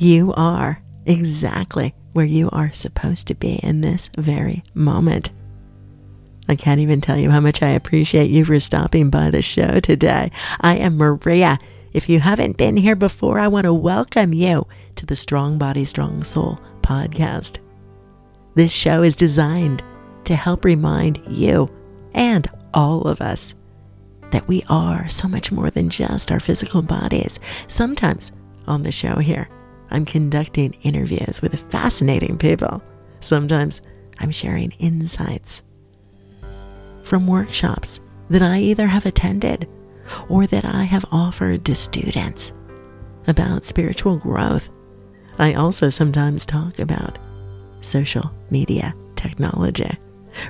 You are exactly where you are supposed to be in this very moment. I can't even tell you how much I appreciate you for stopping by the show today. I am Maria. If you haven't been here before, I want to welcome you to the Strong Body, Strong Soul podcast. This show is designed to help remind you and all of us that we are so much more than just our physical bodies. Sometimes on the show here, I'm conducting interviews with fascinating people. Sometimes I'm sharing insights from workshops that I either have attended or that I have offered to students about spiritual growth. I also sometimes talk about social media technology,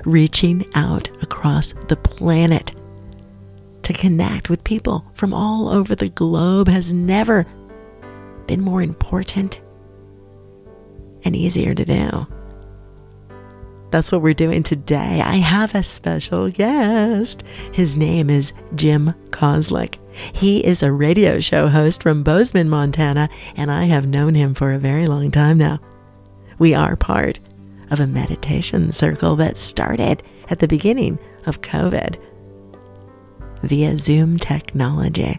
reaching out across the planet to connect with people from all over the globe has never been more important and easier to do. That's what we're doing today. I have a special guest. His name is Jim Kozlik. He is a radio show host from Bozeman, Montana, and I have known him for a very long time now. We are part of a meditation circle that started at the beginning of COVID via Zoom technology.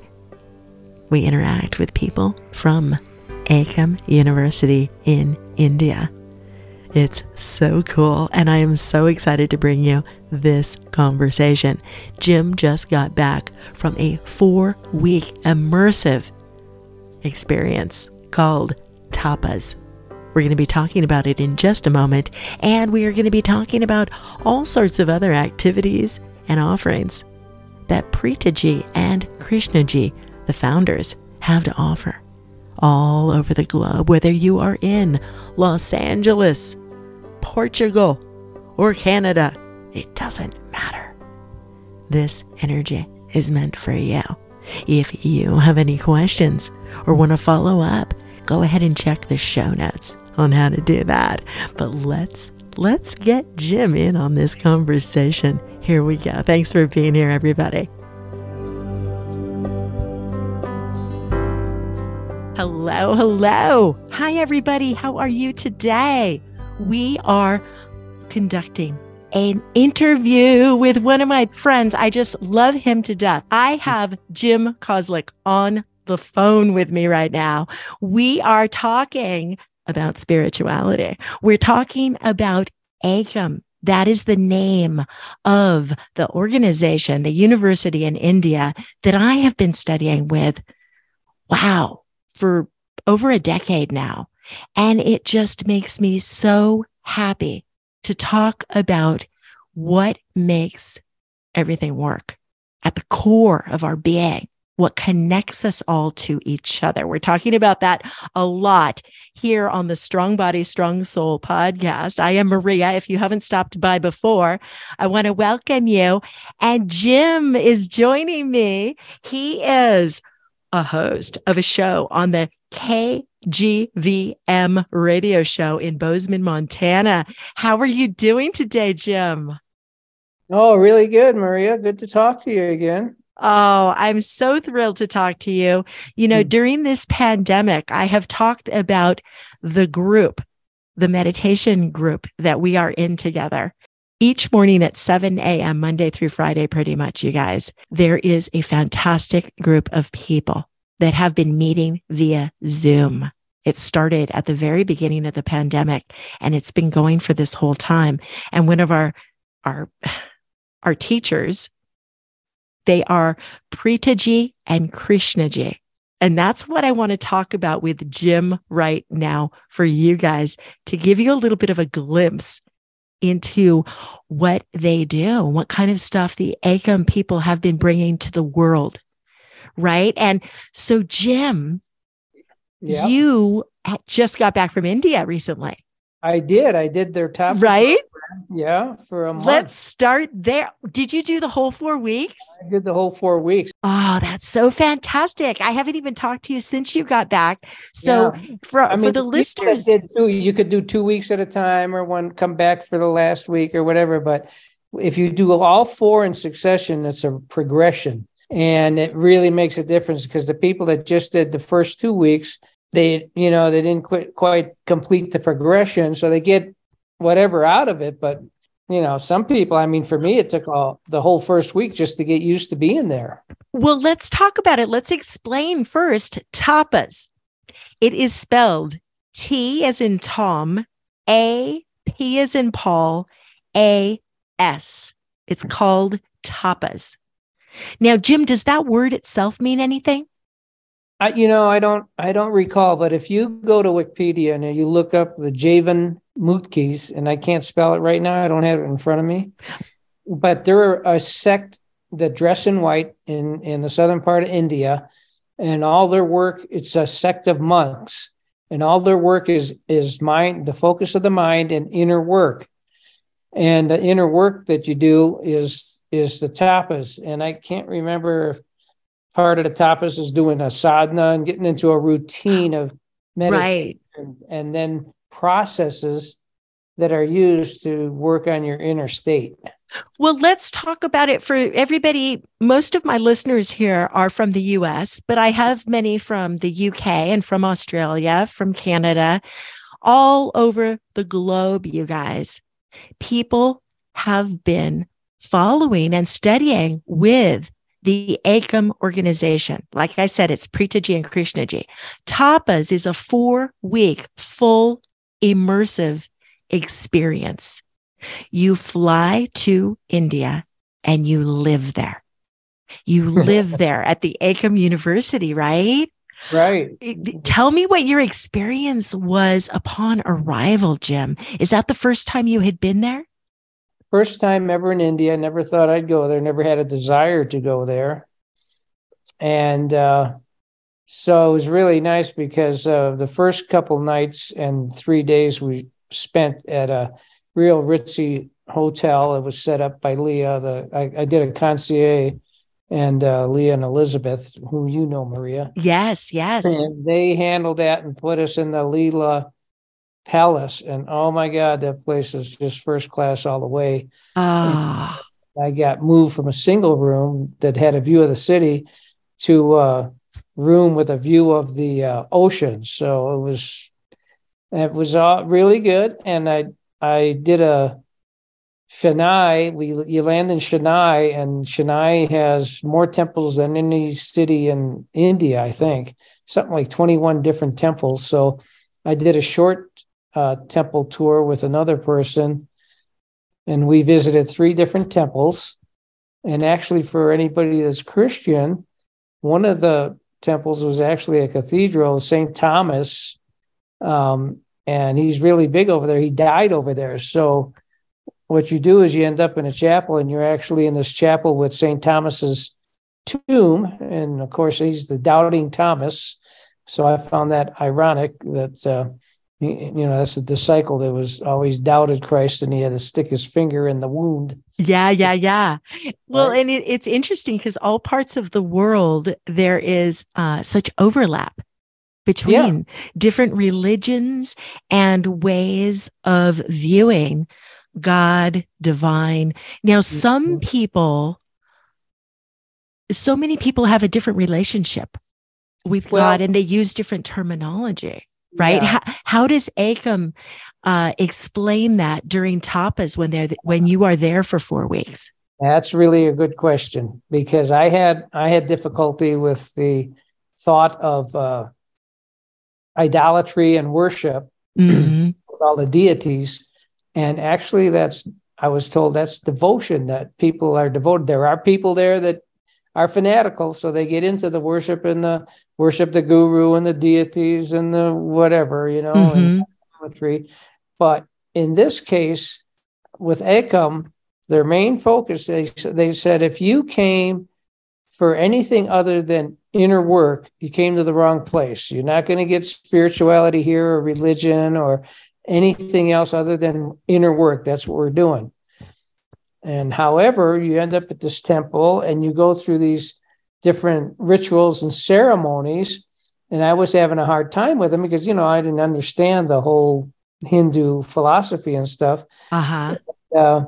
We interact with people from Ekam University in India. It's so cool, and I am so excited to bring you this conversation. Jim just got back from a four week immersive experience called Tapas. We're going to be talking about it in just a moment, and we are going to be talking about all sorts of other activities and offerings that Preethaji and Krishnaji, the founders, have to offer all over the globe, whether you are in Los Angeles, Portugal, or Canada. It doesn't matter. This energy is meant for you. If you have any questions or want to follow up, go ahead and check the show notes on how to do that. But let's let's get Jim in on this conversation. Here we go. Thanks for being here everybody. Hello, hello. Hi everybody. How are you today? we are conducting an interview with one of my friends. I just love him to death. I have Jim Kozlik on the phone with me right now. We are talking about spirituality. We're talking about Ekam. That is the name of the organization, the university in India that I have been studying with. Wow, for over a decade now. And it just makes me so happy to talk about what makes everything work at the core of our being, what connects us all to each other. We're talking about that a lot here on the Strong Body, Strong Soul podcast. I am Maria. If you haven't stopped by before, I want to welcome you. And Jim is joining me. He is a host of a show on the KGVM radio show in Bozeman, Montana. How are you doing today, Jim? Oh, really good, Maria. Good to talk to you again. Oh, I'm so thrilled to talk to you. You know, mm. during this pandemic, I have talked about the group, the meditation group that we are in together. Each morning at 7 a.m., Monday through Friday, pretty much, you guys, there is a fantastic group of people that have been meeting via Zoom. It started at the very beginning of the pandemic and it's been going for this whole time. And one of our, our, our teachers, they are Preethaji and Krishnaji. And that's what I want to talk about with Jim right now for you guys to give you a little bit of a glimpse into what they do, what kind of stuff the Ekam people have been bringing to the world right? And so, Jim, yep. you just got back from India recently. I did. I did their top right. Yeah, for a month. Let's start there. Did you do the whole four weeks? I did the whole four weeks. Oh, that's so fantastic! I haven't even talked to you since you got back. So yeah. for I mean, for the listeners, did too, you could do two weeks at a time, or one come back for the last week, or whatever. But if you do all four in succession, it's a progression and it really makes a difference because the people that just did the first two weeks they you know they didn't quite quite complete the progression so they get whatever out of it but you know some people i mean for me it took all the whole first week just to get used to being there. Well let's talk about it. Let's explain first tapas. It is spelled t as in tom a p as in paul a s. It's called tapas. Now jim does that word itself mean anything I, you know, I don't, I don't recall, but if you go to Wikipedia and you look up the Javan Mutkis, and I can't spell it right now, I don't have it in front of me, but they're a sect that dress in white in in the southern part of India, and all their work, it's a sect of monks, and all their work is is mind, the focus of the mind and inner work, and the inner work that you do is is the tapas, and I can't remember part of the tapas is doing a sadhana and getting into a routine of meditation right. and then processes that are used to work on your inner state. Well, let's talk about it for everybody. Most of my listeners here are from the US, but I have many from the UK and from Australia, from Canada, all over the globe, you guys. People have been following and studying with the Ekam organization. Like I said, it's Preethaji and Krishnaji. Tapas is a four week full immersive experience. You fly to India and you live there. You live there at the Ekam University, right? Right. Tell me what your experience was upon arrival, Jim. Is that the first time you had been there? First time ever in India. Never thought I'd go there. Never had a desire to go there. And uh, so it was really nice because uh, the first couple nights and three days we spent at a real ritzy hotel. It was set up by Leah. The I, I did a concierge and uh, Leah and Elizabeth, who you know, Maria. Yes, yes. And they handled that and put us in the Leela Palace, and oh my God, that place is just first class all the way. Ah. I got moved from a single room that had a view of the city to a room with a view of the uh, ocean. So it was it was all really good, and I I did a Chennai. We you land in Chennai, and Chennai has more temples than any city in India. I think something like twenty one different temples. So I did a short uh, temple tour with another person, and we visited three different temples. And actually, for anybody that's Christian, one of the temples was actually a cathedral, St. Thomas. Um, and he's really big over there. He died over there. So, what you do is you end up in a chapel, and you're actually in this chapel with St. Thomas's tomb. And of course, he's the doubting Thomas. So, I found that ironic that. Uh, you know that's the disciple that was always doubted christ and he had to stick his finger in the wound. Yeah yeah yeah. Well right? and it, it's interesting because all parts of the world there is uh, such overlap between yeah. different religions and ways of viewing god divine. Now some people so many people have a different relationship with well, god and they use different terminology right? Yeah. How, how does Ekam uh, explain that during tapas when they're when you are there for four weeks? That's really a good question because I had I had difficulty with the thought of uh, idolatry and worship mm-hmm. with all the deities, and actually, that's I was told that's devotion that people are devoted. There are people there that are fanatical, so they get into the worship and the worship the guru and the deities and the whatever, you know, mm-hmm. and But in this case, with Ekam, their main focus, they, they said, if you came for anything other than inner work, you came to the wrong place. You're not going to get spirituality here or religion or anything else other than inner work. That's what we're doing. And however, you end up at this temple and you go through these different rituals and ceremonies. And I was having a hard time with them because, you know, I didn't understand the whole Hindu philosophy and stuff. Uh-huh. Uh,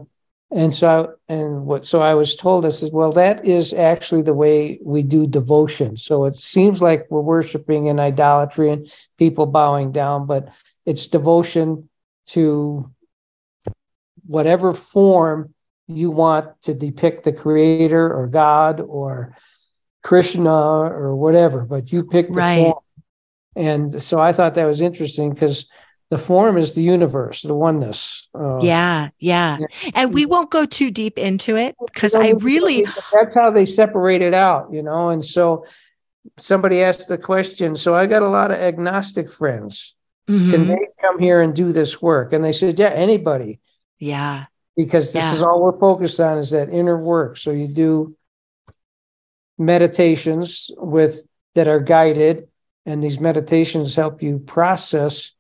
And so, and what, so I was told, I said, well, that is actually the way we do devotion. So it seems like we're worshiping in idolatry and people bowing down, but it's devotion to whatever form you want to depict the creator or God or Krishna or whatever, but you pick the right. form. And so I thought that was interesting because the form is the universe, the oneness. Uh, yeah, yeah. And we won't go too deep into it because I really. That's how they separate it out, you know? And so somebody asked the question. So I got a lot of agnostic friends. Mm-hmm. Can they come here and do this work? And they said, yeah, anybody. Yeah. Because this yeah. is all we're focused on is that inner work. So you do meditations with that are guided and these meditations help you process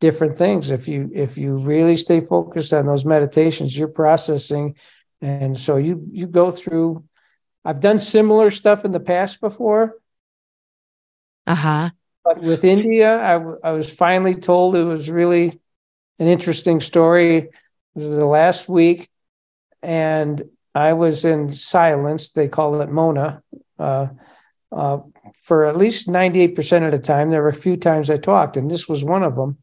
different things. If you if you really stay focused on those meditations you're processing. And so you you go through i've done similar stuff in the past before. Uh-huh. But with india I, I was finally told it was really an interesting story it was the last week and i was in silence they call it mona uh, uh, for at least 98% of the time there were a few times i talked and this was one of them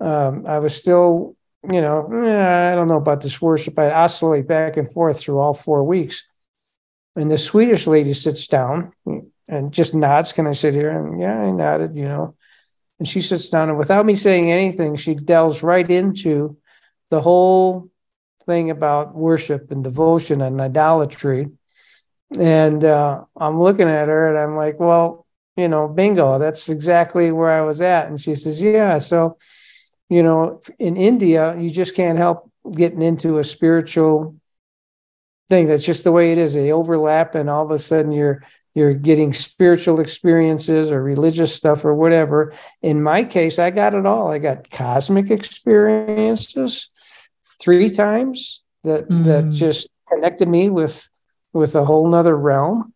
um, I was still, you know, eh, I don't know about this worship. I oscillate back and forth through all four weeks. And the Swedish lady sits down and just nods. Can I sit here? And yeah, I nodded, you know. And she sits down, and without me saying anything, she delves right into the whole thing about worship and devotion and idolatry. And uh, I'm looking at her and I'm like, well, you know, bingo, that's exactly where I was at. And she says, yeah. So you know, in India, you just can't help getting into a spiritual thing. That's just the way it is. They overlap, and all of a sudden you're you're getting spiritual experiences or religious stuff or whatever. In my case, I got it all. I got cosmic experiences three times that mm. that just connected me with with a whole nother realm.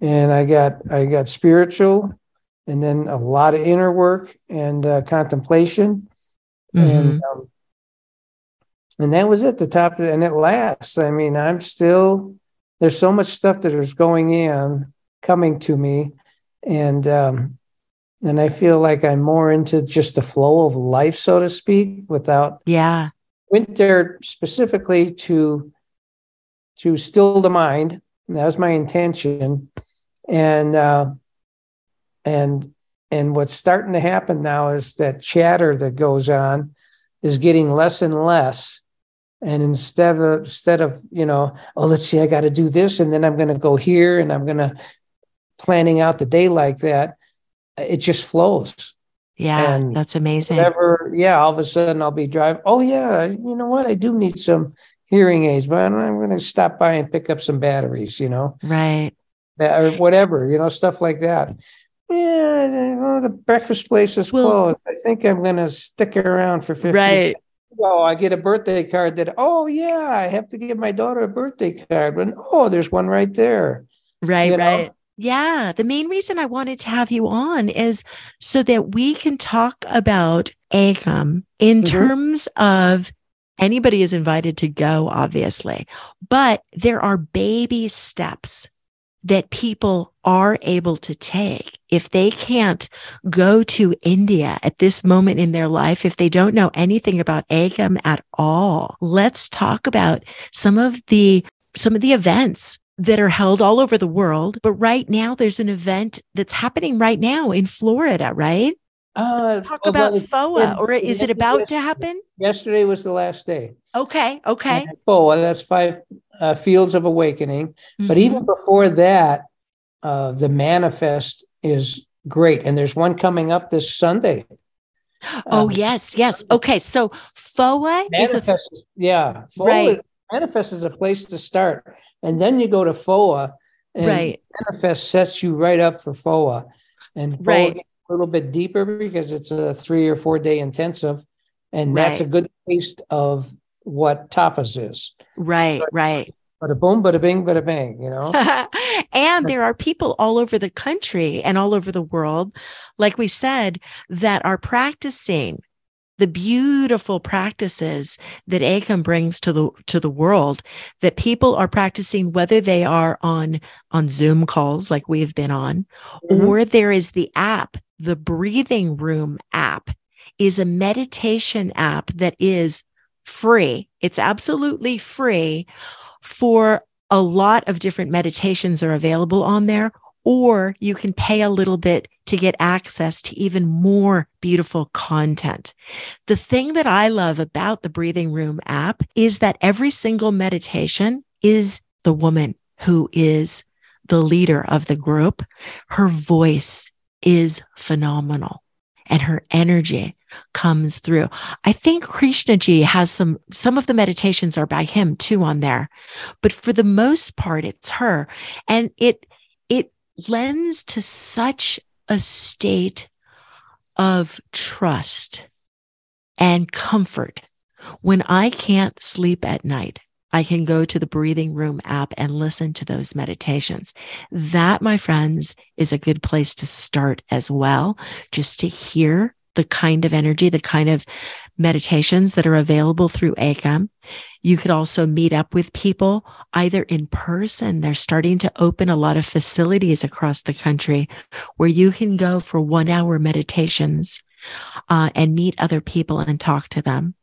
And I got I got spiritual and then a lot of inner work and uh, contemplation Mm-hmm. And um, and that was it. The top, and it lasts. I mean, I'm still there's so much stuff that is going in, coming to me, and um, and I feel like I'm more into just the flow of life, so to speak, without yeah. Went there specifically to to still the mind. That was my intention, and uh, and and what's starting to happen now is that chatter that goes on is getting less and less. And instead of instead of, you know, oh, let's see, I got to do this, and then I'm going to go here and I'm going to planning out the day like that, it just flows. Yeah, and that's amazing. Whatever, yeah, all of a sudden I'll be driving. Oh yeah, you know what? I do need some hearing aids, but I'm going to stop by and pick up some batteries. You know, right? Or whatever, you know, stuff like that yeah, well, the breakfast place is well, closed. I think I'm going to stick around for 50. Right. Oh, I get a birthday card that, oh, yeah, I have to give my daughter a birthday card. But, oh, there's one right there. Right, you right. Yeah. The main reason I wanted to have you on is so that we can talk about Ekam in mm-hmm. terms of anybody is invited to go, obviously, but there are baby steps that people are able to take if they can't go to India at this moment in their life, if they don't know anything about Ekam at all. Let's talk about some of the some of the events that are held all over the world. But right now, there's an event that's happening right now in Florida, right? Uh, Let's talk about FOA, or is it about to happen? Yesterday was the last day. Okay, okay. FOA, that's five uh, Fields of Awakening. Mm-hmm. But even before that, uh, the manifest is great. And there's one coming up this Sunday. Oh, um, yes, yes. Okay. So FOA manifest, is a, yeah. FOA right. manifest is a place to start. And then you go to FOA and right. manifest sets you right up for FOA. And FOA right. a little bit deeper because it's a three or four day intensive. And that's a good taste of what tapas is. Right, right. but, right. Bada boom, bada bing, bada bang, you know? and there are people all over the country and all over the world, like we said, that are practicing the beautiful practices that Ekam brings to the to the world that people are practicing whether they are on on Zoom calls like we've been on mm-hmm. or there is the app the breathing room app is a meditation app that is free it's absolutely free for a lot of different meditations are available on there or you can pay a little bit to get access to even more beautiful content. The thing that I love about the Breathing Room app is that every single meditation is the woman who is the leader of the group. Her voice is phenomenal and her energy comes through. I think Krishnaji has some, some of the meditations are by him too on there, but for the most part, it's her. And it, it lends to such a state of trust and comfort. When I can't sleep at night, I can go to the breathing room app and listen to those meditations. That, my friends, is a good place to start as well, just to hear the kind of energy, the kind of meditations that are available through Ekam. You could also meet up with people either in person. They're starting to open a lot of facilities across the country where you can go for one hour meditations uh, and meet other people and talk to them.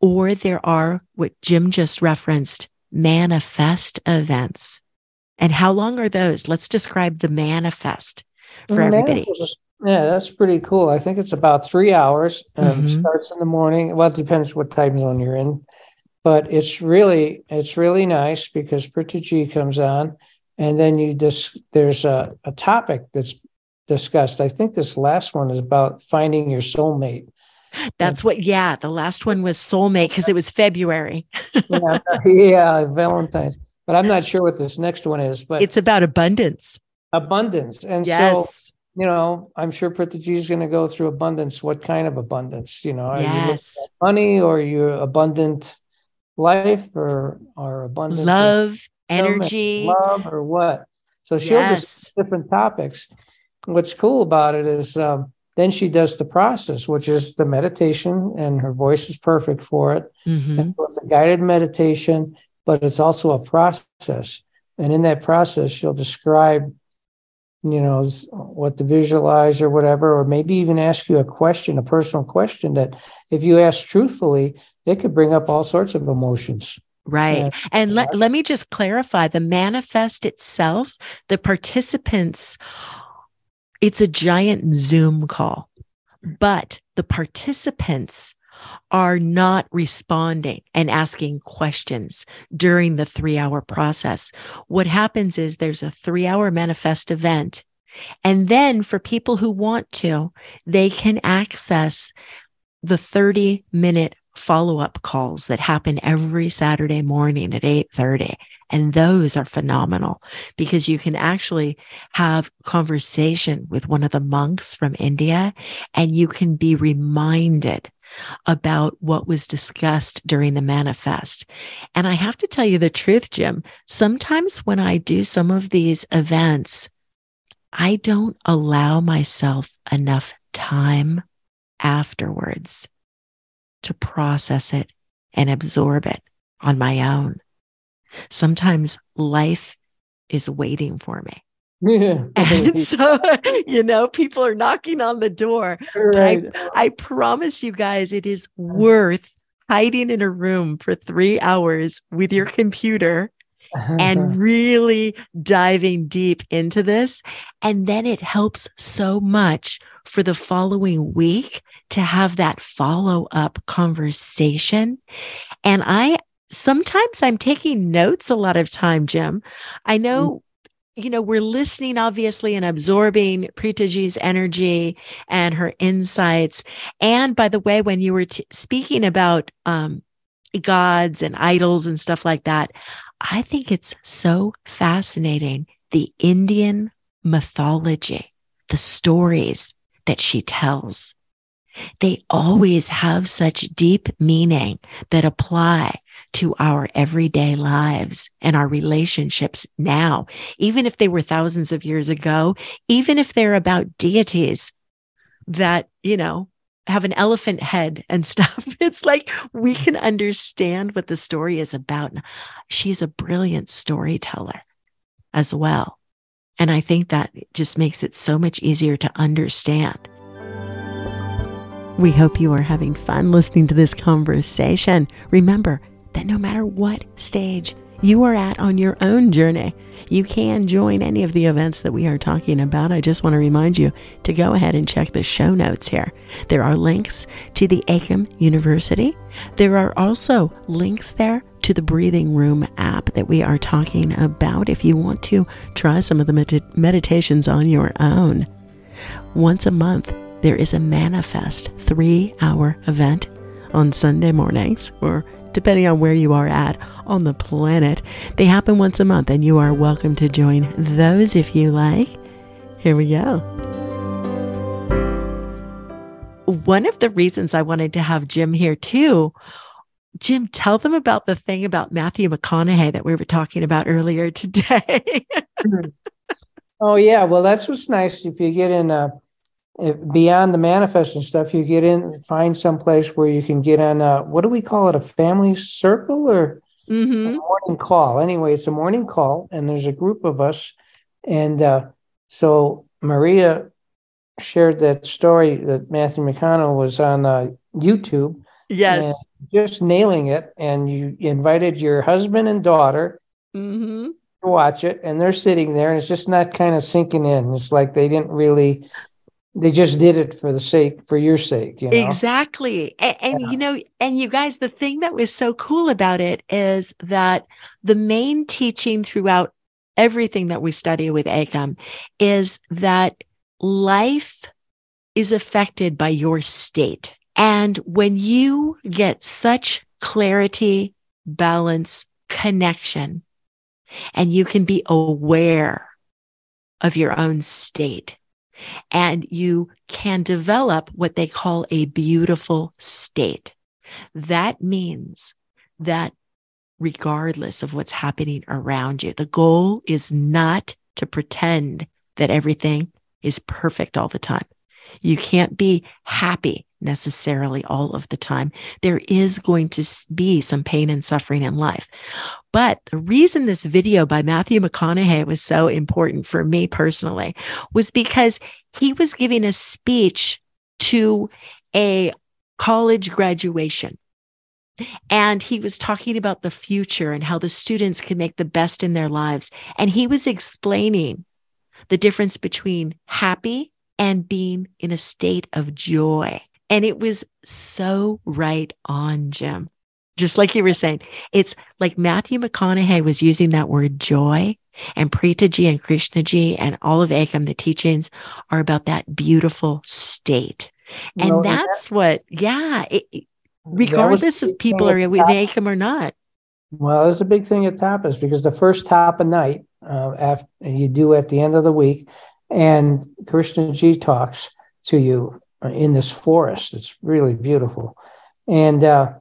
Or there are what Jim just referenced manifest events. And how long are those? Let's describe the manifest for everybody. Yeah, that's pretty cool. I think it's about three hours. Um, mm-hmm. Starts in the morning. Well, it depends what time zone you're in, but it's really it's really nice because Preethaji comes on, and then you just there's a, a topic that's discussed. I think this last one is about finding your soulmate. That's what, yeah. The last one was soulmate because it was February. yeah, yeah, Valentine's. But I'm not sure what this next one is. But it's about abundance. Abundance, and yes. so you know, I'm sure Preethaji is going to go through abundance. What kind of abundance? You know, are yes. you money or your abundant life or or abundant love, energy, love, or what? So she'll yes. just different topics. What's cool about it is um, then she does the process, which is the meditation, and her voice is perfect for it. Mm-hmm. it's a guided meditation, but it's also a process. And in that process, she'll describe you know what to visualize or whatever or maybe even ask you a question a personal question that if you ask truthfully it could bring up all sorts of emotions. Right. And let, let me just clarify the manifest itself, the participants, it's a giant Zoom call, but the participants are not responding and asking questions during the three hour process. What happens is there's a three hour manifest event. And then for people who want to, they can access the 30 minute follow up calls that happen every Saturday morning at 8:30 and those are phenomenal because you can actually have conversation with one of the monks from India and you can be reminded about what was discussed during the manifest. And I have to tell you the truth, Jim, sometimes when I do some of these events, I don't allow myself enough time afterwards to process it and absorb it on my own. Sometimes life is waiting for me. Yeah. and so, you know, people are knocking on the door. Right. I, I promise you guys, it is worth hiding in a room for three hours with your computer and really diving deep into this. And then it helps so much for the following week to have that follow up conversation. And I sometimes I'm taking notes a lot of time, Jim. I know mm. You know, we're listening obviously and absorbing Preethaji's energy and her insights. And by the way, when you were t- speaking about um, gods and idols and stuff like that, I think it's so fascinating the Indian mythology, the stories that she tells. They always have such deep meaning that apply to our everyday lives and our relationships now, even if they were thousands of years ago, even if they're about deities that, you know, have an elephant head and stuff. It's like we can understand what the story is about. She's a brilliant storyteller as well. And I think that just makes it so much easier to understand. We hope you are having fun listening to this conversation. Remember that no matter what stage you are at on your own journey, you can join any of the events that we are talking about. I just want to remind you to go ahead and check the show notes here. There are links to the Ekam University. There are also links there to the Breathing Room app that we are talking about if you want to try some of the med- meditations on your own. Once a month, there is a manifest three hour event on Sunday mornings, or depending on where you are at on the planet. They happen once a month, and you are welcome to join those if you like. Here we go. One of the reasons I wanted to have Jim here too Jim, tell them about the thing about Matthew McConaughey that we were talking about earlier today. oh yeah, well that's what's nice if you get in uh, beyond the manifest and stuff. You get in, find some place where you can get on. Uh, what do we call it? A family circle or mm-hmm. morning call? Anyway, it's a morning call, and there's a group of us, and uh, so Maria shared that story that Matthew McConaughey was on uh, YouTube. Yes just nailing it. And you invited your husband and daughter mm-hmm. to watch it, and they're sitting there, and it's just not kind of sinking in. It's like they didn't really. They just did it for the sake, for your sake, you know? Exactly. And, and yeah. you know, and you guys, the thing that was so cool about it is that the main teaching throughout everything that we study with Ekam is that life is affected by your state. And when you get such clarity, balance, connection, and you can be aware of your own state, and you can develop what they call a beautiful state. That means that regardless of what's happening around you, the goal is not to pretend that everything is perfect all the time. You can't be happy necessarily all of the time. There is going to be some pain and suffering in life. But the reason this video by Matthew McConaughey was so important for me personally was because he was giving a speech to a college graduation. And he was talking about the future and how the students can make the best in their lives. And he was explaining the difference between happy and being in a state of joy. And it was so right on, Jim. Just like you were saying, it's like Matthew McConaughey was using that word joy and Preethaji and Krishnaji and all of Ekam, the teachings are about that beautiful state. And well, that's that, what, yeah, it, regardless of people are with Ekam or not. Well, there's a big thing at tapas because the first tapa night uh, after you do at the end of the week, and Krishnaji talks to you in this forest. It's really beautiful, and uh,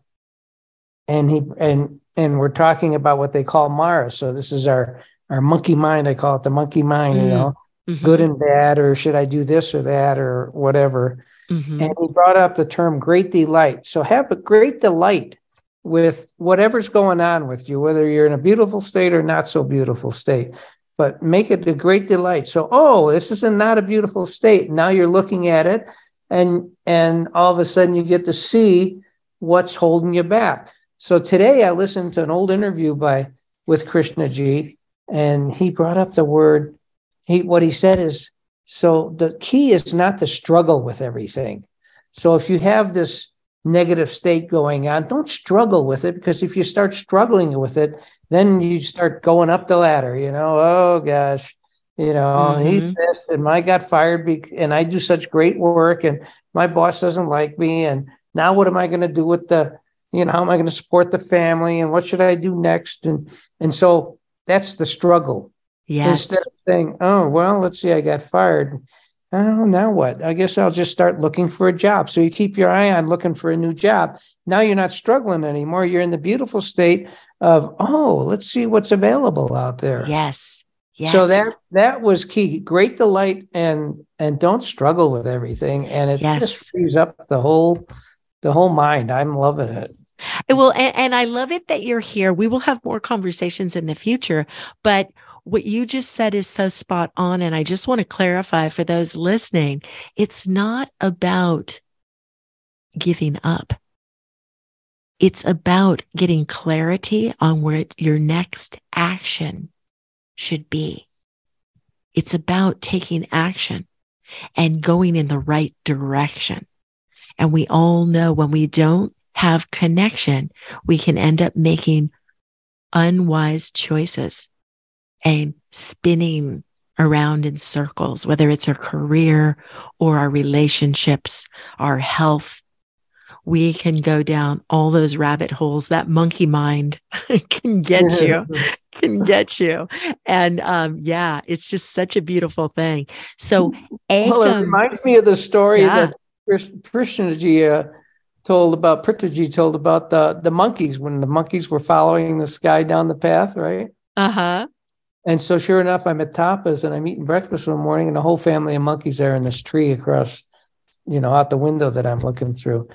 and he and and we're talking about what they call Mara. So this is our our monkey mind. I call it the monkey mind. Mm-hmm. You know, mm-hmm. good and bad, or should I do this or that or whatever. Mm-hmm. And he brought up the term great delight. So have a great delight with whatever's going on with you, whether you're in a beautiful state or not so beautiful state. But make it a great delight. So, oh, this is not a beautiful state. Now you're looking at it and and all of a sudden you get to see what's holding you back. So today I listened to an old interview by with Krishnaji, and he brought up the word. He what he said is so the key is not to struggle with everything. So if you have this negative state going on, don't struggle with it because if you start struggling with it, then you start going up the ladder. You know, oh gosh, you know mm-hmm. he's this and I got fired be- and I do such great work and my boss doesn't like me and now what am I going to do with the you know how am I going to support the family and what should I do next? And and so that's the struggle. Yes. Instead of saying oh well let's see I got fired. Oh now what? I guess I'll just start looking for a job. So you keep your eye on looking for a new job. Now you're not struggling anymore. You're in the beautiful state of oh let's see what's available out there. Yes Yes. So that that was key. Great delight and and don't struggle with everything. And it Yes. just frees up the whole the whole mind. I'm loving it. Well, and, and I love it that you're here. We will have more conversations in the future, but what you just said is so spot on. And I just want to clarify for those listening it's not about giving up, it's about getting clarity on where your next action should be. It's about taking action and going in the right direction. And we all know when we don't have connection, we can end up making unwise choices and spinning around in circles, whether it's our career or our relationships, our health. We can go down all those rabbit holes. That monkey mind can get you, can get you. And um, yeah, it's just such a beautiful thing. So, Well, it reminds me of the story Yeah. that Krishnaji uh, told about Preethaji told about the the monkeys when the monkeys were following this guy down the path, right? uh huh. And so, sure enough, I'm at Tapas and I'm eating breakfast one morning, and the whole family of monkeys are in this tree across, you know, out the window that I'm looking through.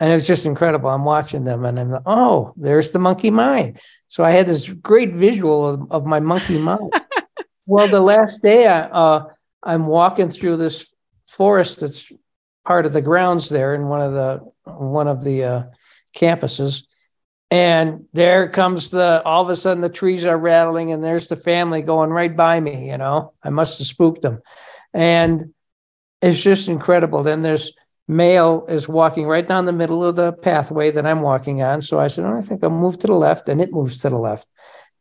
And it was just incredible. I'm watching them, and I'm like, oh, there's the monkey mind. So I had this great visual of, of my monkey mind. well, the last day, I, uh, I'm walking through this forest that's part of the grounds there in one of the one of the uh, campuses, and there comes the all of a sudden the trees are rattling and there's the family going right by me you know i must have spooked them and it's just incredible then there's male is walking right down the middle of the pathway that i'm walking on so i said oh, i think i'll move to the left and it moves to the left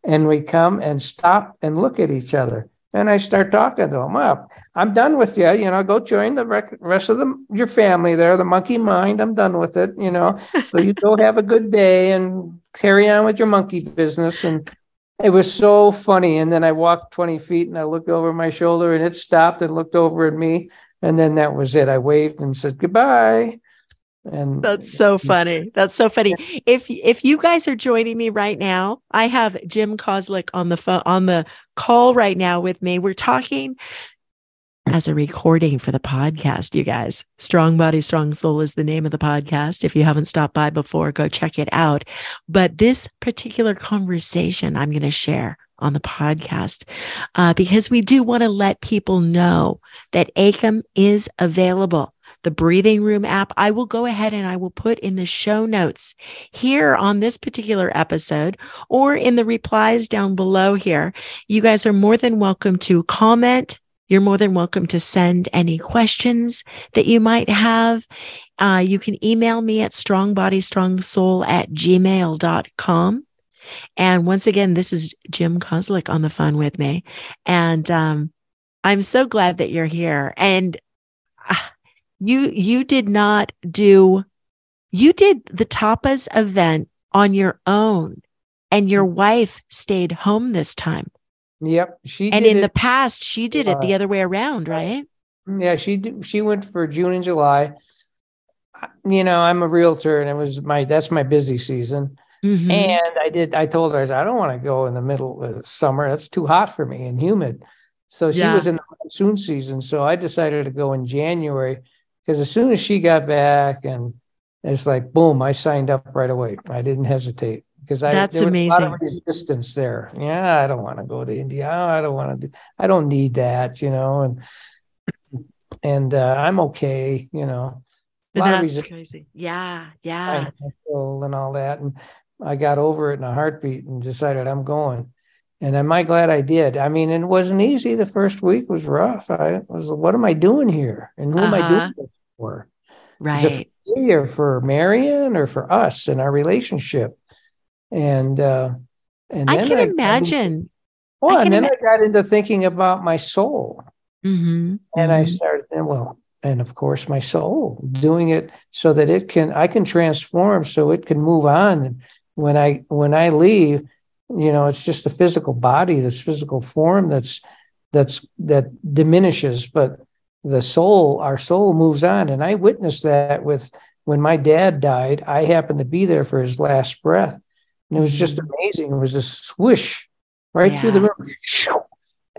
and we come and stop and look at each other and i start talking to them well i'm done with you you know go join the rec- rest of the, your family there the monkey mind i'm done with it you know so you go have a good day and carry on with your monkey business. And it was so funny. And then I walked 20 feet and I looked over my shoulder and it stopped and looked over at me. And then that was it. I waved and said goodbye. And That's so funny. That's so funny. If if you guys are joining me right now, I have Jim Kozlik on the phone on the call right now with me. We're talking as a recording for the podcast, you guys. Strong Body, Strong Soul is the name of the podcast. If you haven't stopped by before, go check it out. But this particular conversation I'm going to share on the podcast uh, because we do want to let people know that Ekam is available. The breathing room app, I will go ahead and I will put in the show notes here on this particular episode or in the replies down below here. You guys are more than welcome to comment. You're more than welcome to send any questions that you might have. Uh, you can email me at strongbodystrongsoul at gmail.com. And once again, this is Jim Kozlik on the phone with me. And um, I'm so glad that you're here. And uh, you you did not do you did the tapas event on your own and your wife stayed home this time yep, she and in it. the past she did it the Uh, other way around right Yeah, she she went for June and July. You know, I'm a realtor, and it was my that's my busy season. Mhm. And I did. I told her I said I don't want to go in the middle of summer. That's too hot for me and humid. So she Yeah. was in the monsoon season. So I decided to go in January because as soon as she got back, and it's like boom, I signed up right away. I didn't hesitate because I That's there was a lot of amazing. resistance there. Yeah, I don't want to go to India. I don't want to do. I don't need that. You know, and and uh, I'm okay. You know, a lot of that's crazy yeah yeah and all that. And I got over it in a heartbeat and decided I'm going. And am I glad I did? I mean, it wasn't easy. The first week was rough. I was, what am I doing here? And who am I Uh-huh. doing this for? Is it right for me or for Marion or for us and our relationship? And uh, and i can into- imagine well, I and then I got into thinking about my soul. Mhm, And I mhm. started thinking, well, and of course my soul, doing it so that it can I can transform so it can move on. When I when I leave, you know, it's just the physical body, this physical form that's that's that diminishes, but the soul, our soul moves on. And I witnessed that with when my dad died, I happened to be there for his last breath. And it was just mm-hmm. amazing. It was a swish right through the room.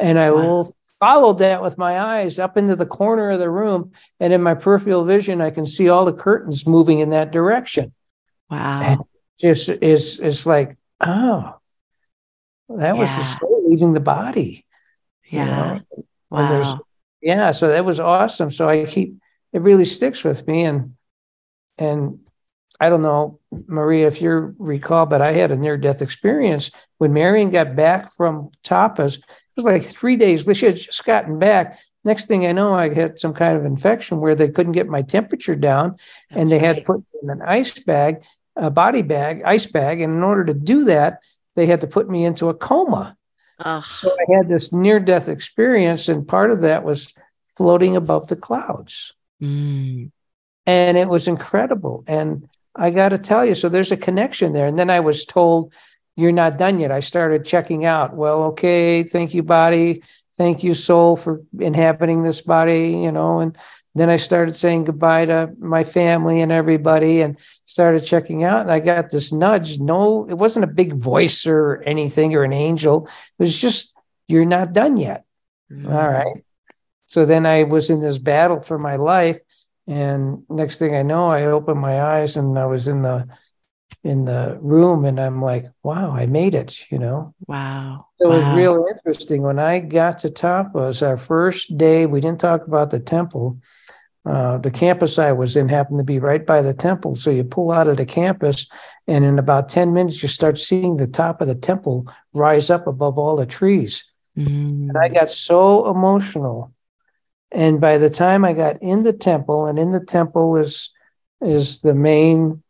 And I wow. followed that with my eyes up into the corner of the room. And in my peripheral vision, I can see all the curtains moving in that direction. Wow. And just is it's like, oh, that yeah. was the soul leaving the body. Yeah. You know? Wow. yeah. So that was awesome. So I keep it really sticks with me. And and I don't know, Maria, if you recall, but I had a near death experience when Marion got back from Tapas. It was like three days. She had just gotten back. Next thing I know, I had some kind of infection where they couldn't get my temperature down, That's and they right. had to put in an ice bag, a body bag, ice bag. And in order to do that, they had to put me into a coma. So I had this near death experience, and part of that was floating above the clouds. Mm. And it was incredible. And I got to tell you, so there's a connection there. And then I was told, You're not done yet. I started checking out. Well, okay, thank you, body. Thank you, soul, for inhabiting this body, you know. And then I started saying goodbye to my family and everybody and started checking out. And I got this nudge. No, it wasn't a big voice or anything or an angel. It was just, You're not done yet. Mm-hmm. All right. So then I was in this battle for my life and next thing I know, I opened my eyes and I was in the in the room and I'm like, wow, I made it, you know. Wow. It wow. was real interesting. When I got to Tapas, our first day, we didn't talk about the temple. Uh, the campus I was in happened to be right by the temple. So you pull out of the campus, and in about 10 minutes, you start seeing the top of the temple rise up above all the trees. Mm. And I got so emotional and by the time I got in the temple, and in the temple is is the main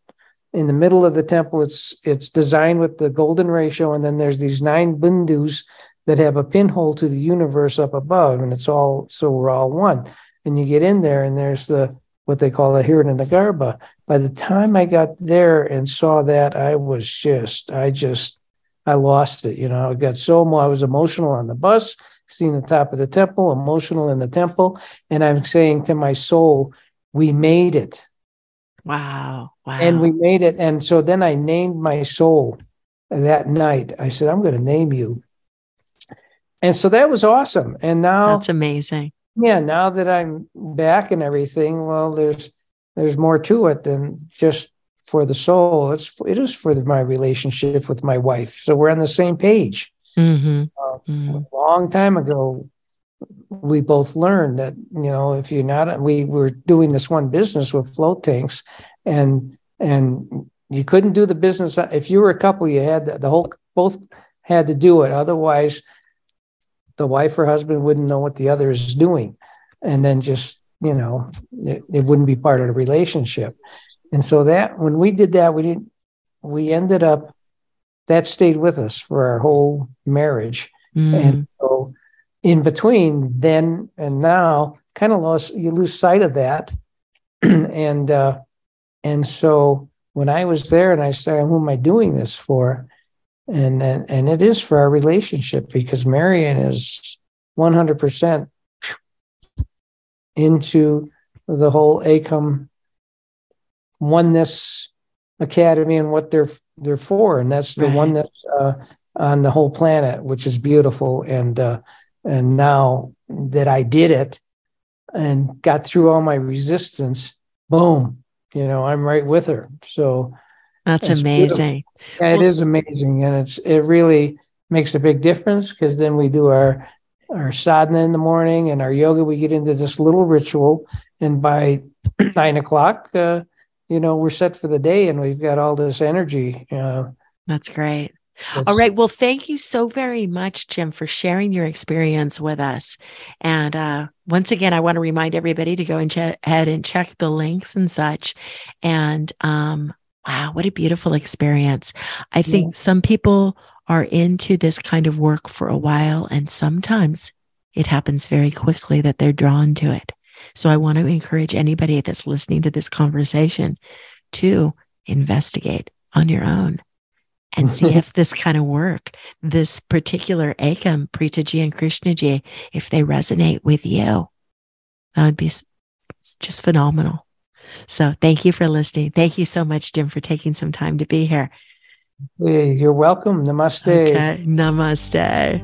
in the middle of the temple, it's it's designed with the golden ratio, and then there's these nine bindus that have a pinhole to the universe up above, and it's all so we're all one. And you get in there, and there's the what they call the Hiranyagarbha. By the time I got there and saw that, I was just, I just, I lost it. You know, I got so I was emotional on the bus seeing the top of the temple, emotional in the temple. And I'm saying to my soul, we made it. Wow. Wow. And we made it. And so then I named my soul that night. I said, I'm going to name you. And so that was awesome. And now that's amazing. Yeah. Now that I'm back and everything, well, there's, there's more to it than just for the soul. It's, it is for the, my relationship with my wife. So we're on the same page. Mm-hmm. Uh, mm-hmm. A long time ago, we both learned that you know if you're not, we were doing this one business with float tanks, and and you couldn't do the business if you were a couple. You had the, the whole both had to do it. Otherwise, the wife or husband wouldn't know what the other is doing, and then just you know it, it wouldn't be part of the relationship. And so that when we did that, we didn't. We ended up that stayed with us for our whole marriage. Mm. And so in between then and now, kind of lost you lose sight of that. and uh and so when I was there and I said, who am I doing this for? And and, and it is for our relationship because Marion is 100% into the whole Ekam oneness academy and what they're they're for, and that's the right. one that's uh, on the whole planet, which is beautiful. And uh, and now that I did it and got through all my resistance, boom, you know, I'm right with her. So that's amazing. Yeah, well, is amazing, and it's it really makes a big difference because then we do our our sadhana in the morning and our yoga. We get into this little ritual, and by nine o'clock. Uh, you know, we're set for the day and we've got all this energy. You know. That's great. That's, all right. Well, thank you so very much, Jim, for sharing your experience with us. And uh, once again, I want to remind everybody to go and ch- ahead and check the links and such. And um, wow, what a beautiful experience. I think yeah. some people are into this kind of work for a while, and sometimes it happens very quickly that they're drawn to it. So I want to encourage anybody that's listening to this conversation to investigate on your own and see if this kind of work, this particular Ekam, Preethaji and Krishnaji, if they resonate with you. That would be just phenomenal. So thank you for listening. Thank you so much, Jim, for taking some time to be here. Hey, you're welcome. Namaste. Okay. Namaste.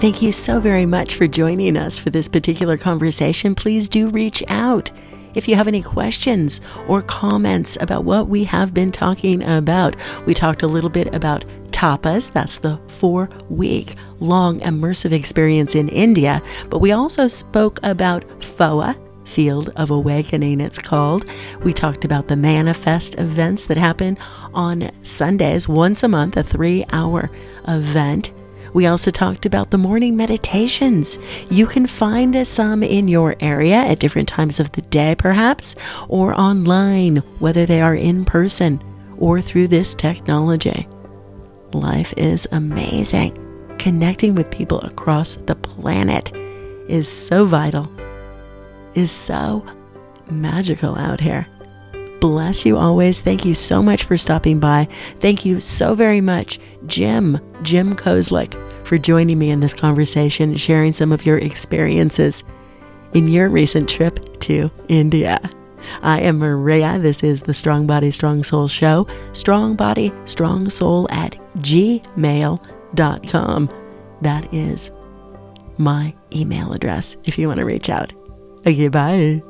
Thank you so very much for joining us for this particular conversation. Please do reach out if you have any questions or comments about what we have been talking about. We talked a little bit about tapas, that's the four week long immersive experience in India, but we also spoke about FOA, Field of Awakening, it's called. We talked about the manifest events that happen on Sundays, once a month, a three hour event. We also talked about the morning meditations. You can find some in your area at different times of the day, perhaps, or online, whether they are in person or through this technology. Life is amazing. Connecting with people across the planet is so vital is so magical out here. Bless you always. Thank you so much for stopping by. Thank you so very much, Jim, Jim Kozlik, for joining me in this conversation, sharing some of your experiences in your recent trip to India. I am Maria. This is the Strong Body, Strong Soul show. Strong Body, Strong Soul at gmail.com. That is my email address if you want to reach out. Okay, bye.